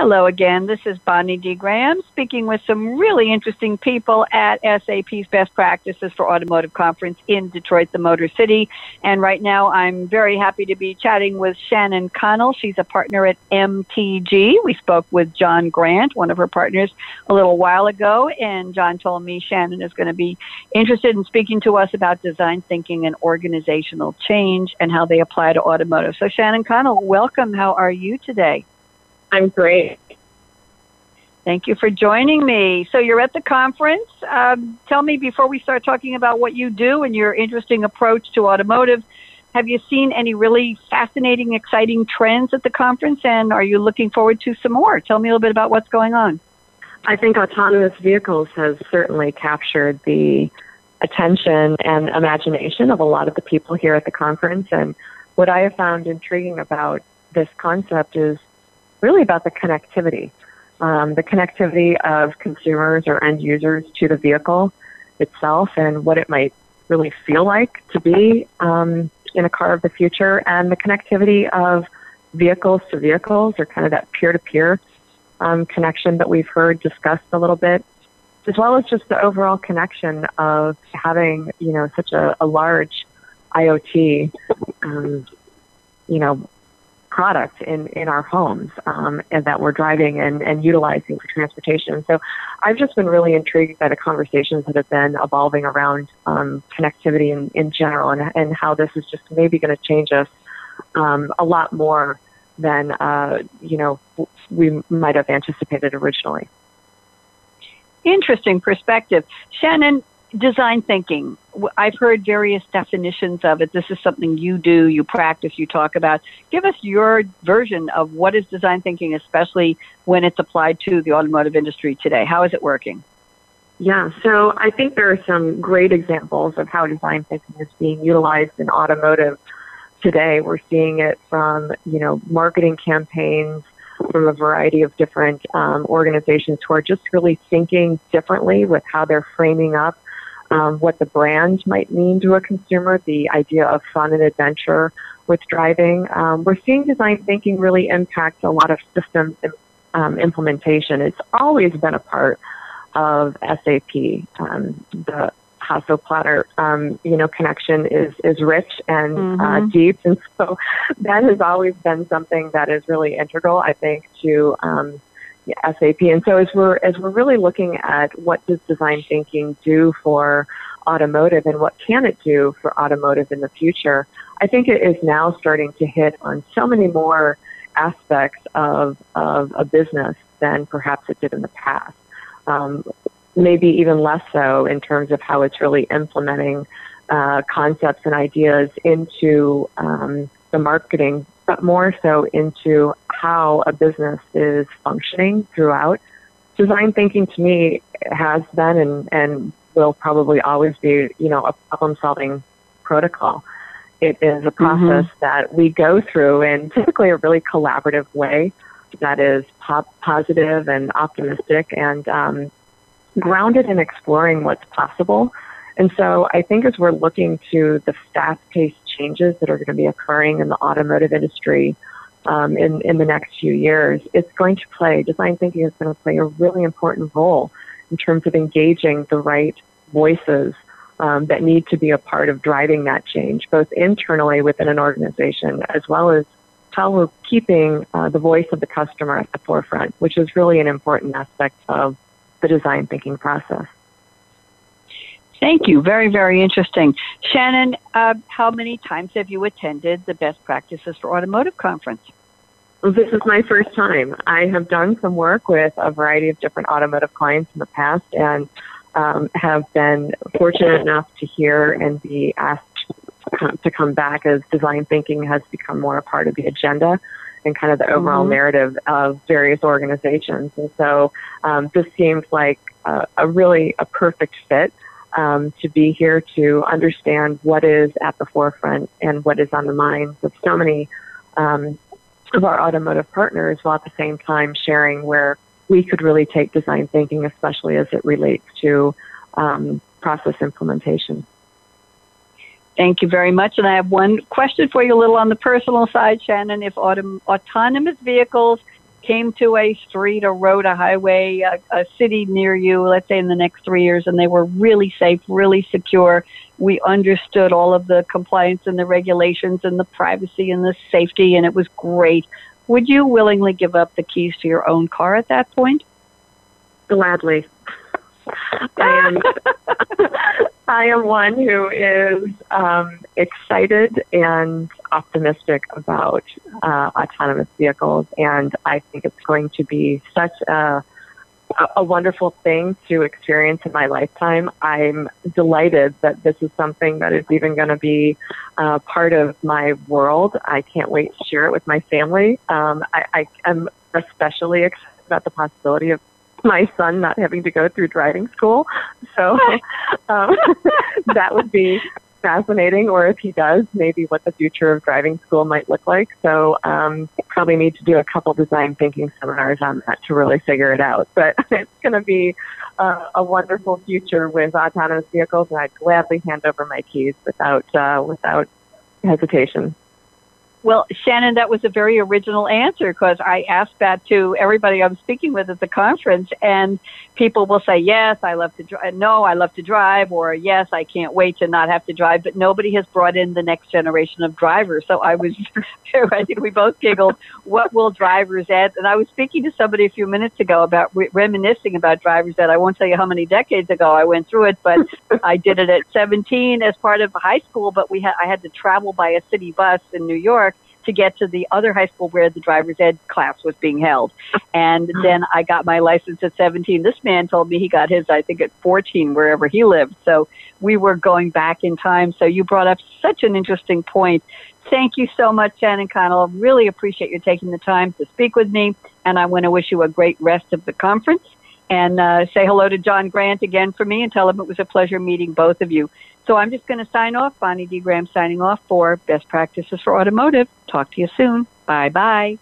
Hello again. This is Bonnie D. Graham speaking with some really interesting people at SAP's Best Practices for Automotive Conference in Detroit, the Motor City. And right now I'm very happy to be chatting with Shannon Connell. She's a partner at MTG. We spoke with John Grant, one of her partners, a little while ago. And John told me Shannon is going to be interested in speaking to us about design thinking and organizational change and how they apply to automotive. So, Shannon Connell, welcome. How are you today? I'm great. Thank you for joining me. So you're at the conference. Um, tell me before we start talking about what you do and your interesting approach to automotive. Have you seen any really fascinating, exciting trends at the conference, and are you looking forward to some more? Tell me a little bit about what's going on. I think autonomous vehicles has certainly captured the attention and imagination of a lot of the people here at the conference. And what I have found intriguing about this concept is really about the connectivity. Um, the connectivity of consumers or end users to the vehicle itself and what it might really feel like to be um, in a car of the future, and the connectivity of vehicles to vehicles or kind of that peer to peer connection that we've heard discussed a little bit, as well as just the overall connection of having, you know, such a, a large IoT, um, you know, product in, in our homes um, and that we're driving and, and utilizing for transportation. So I've just been really intrigued by the conversations that have been evolving around um, connectivity in, in general and, and how this is just maybe going to change us um, a lot more than, uh, you know, we might have anticipated originally. Interesting perspective. Shannon, design thinking. I've heard various definitions of it. This is something you do, you practice, you talk about. Give us your version of what is design thinking, especially when it's applied to the automotive industry today. How is it working? Yeah, so I think there are some great examples of how design thinking is being utilized in automotive today. We're seeing it from, you know, marketing campaigns from a variety of different um, organizations who are just really thinking differently with how they're framing up um, what the brand might mean to a consumer, the idea of fun and adventure with driving. Um, we're seeing design thinking really impact a lot of system um, implementation. It's always been a part of SAP. Um, the Hasso Plattner, um, you know, connection is is rich and uh, mm-hmm. uh, deep, and so that has always been something that is really integral, I think, to um, SAP. And so as we're as we're really looking at what does design thinking do for automotive and what can it do for automotive in the future, I think it is now starting to hit on so many more aspects of of a business than perhaps it did in the past. Um, maybe even less so in terms of how it's really implementing uh, concepts and ideas into um, the marketing, but more so into how a business is functioning throughout. Design thinking to me has been and, and will probably always be, you know, a problem solving protocol. It is a process mm-hmm. that we go through in typically a really collaborative way that is pop- positive and optimistic and um, grounded in exploring what's possible. And so I think as we're looking to the fast paced changes that are going to be occurring in the automotive industry um, in, in the next few years, it's going to play, design thinking is going to play a really important role in terms of engaging the right voices um, that need to be a part of driving that change, both internally within an organization as well as how we're keeping uh, the voice of the customer at the forefront, which is really an important aspect of the design thinking process. Thank you. Very, very interesting. Shannon, uh, how many times have you attended the Best Practices for Automotive Conference? This is my first time. I have done some work with a variety of different automotive clients in the past and um, have been fortunate enough to hear and be asked to come back as design thinking has become more a part of the agenda and kind of the overall mm-hmm. narrative of various organizations. And so um, this seems like a, a really a perfect fit um, to be here to understand what is at the forefront and what is on the minds of so many um, of our automotive partners, while at the same time sharing where we could really take design thinking, especially as it relates to um, process implementation. Thank you very much. And I have one question for you, a little on the personal side, Shannon. If autom- autonomous vehicles came to a street, a road, a highway, a, a city near you, let's say in the next three years, and they were really safe, really secure. We understood all of the compliance and the regulations and the privacy and the safety, and it was great. Would you willingly give up the keys to your own car at that point? Gladly. I am one who is um, excited and optimistic about uh, autonomous vehicles, and I think it's going to be such a a wonderful thing to experience in my lifetime. I'm delighted that this is something that is even going to be uh, part of my world. I can't wait to share it with my family. Um, I, I am especially excited about the possibility of my son not having to go through driving school. So um, that would be fascinating. Or if he does, maybe what the future of driving school might look like. So um, probably need to do a couple design thinking seminars on that to really figure it out. But it's going to be uh, a wonderful future with autonomous vehicles, and I'd gladly hand over my keys without uh, without hesitation. Well, Shannon, that was a very original answer because I asked that to everybody I'm speaking with at the conference, and people will say, "Yes, I love to drive." No, I love to drive, or "Yes, I can't wait to not have to drive." But nobody has brought in the next generation of drivers. So I was, I think we both giggled. What will drivers ed? And I was speaking to somebody a few minutes ago about re- reminiscing about drivers ed. I won't tell you how many decades ago I went through it, but I did it at 17 as part of high school. But we had I had to travel by a city bus in New York to get to the other high school where the driver's ed class was being held. And mm-hmm. then I got my license at 17. This man told me he got his, I think, at 14, wherever he lived. So we were going back in time. So you brought up such an interesting point. Thank you so much, Shannon Connell. Really appreciate you taking the time to speak with me. And I want to wish you a great rest of the conference. And uh, say hello to John Grant again for me and tell him it was a pleasure meeting both of you. So I'm just going to sign off. Bonnie D. Graham signing off for Best Practices for Automotive. Talk to you soon. Bye bye.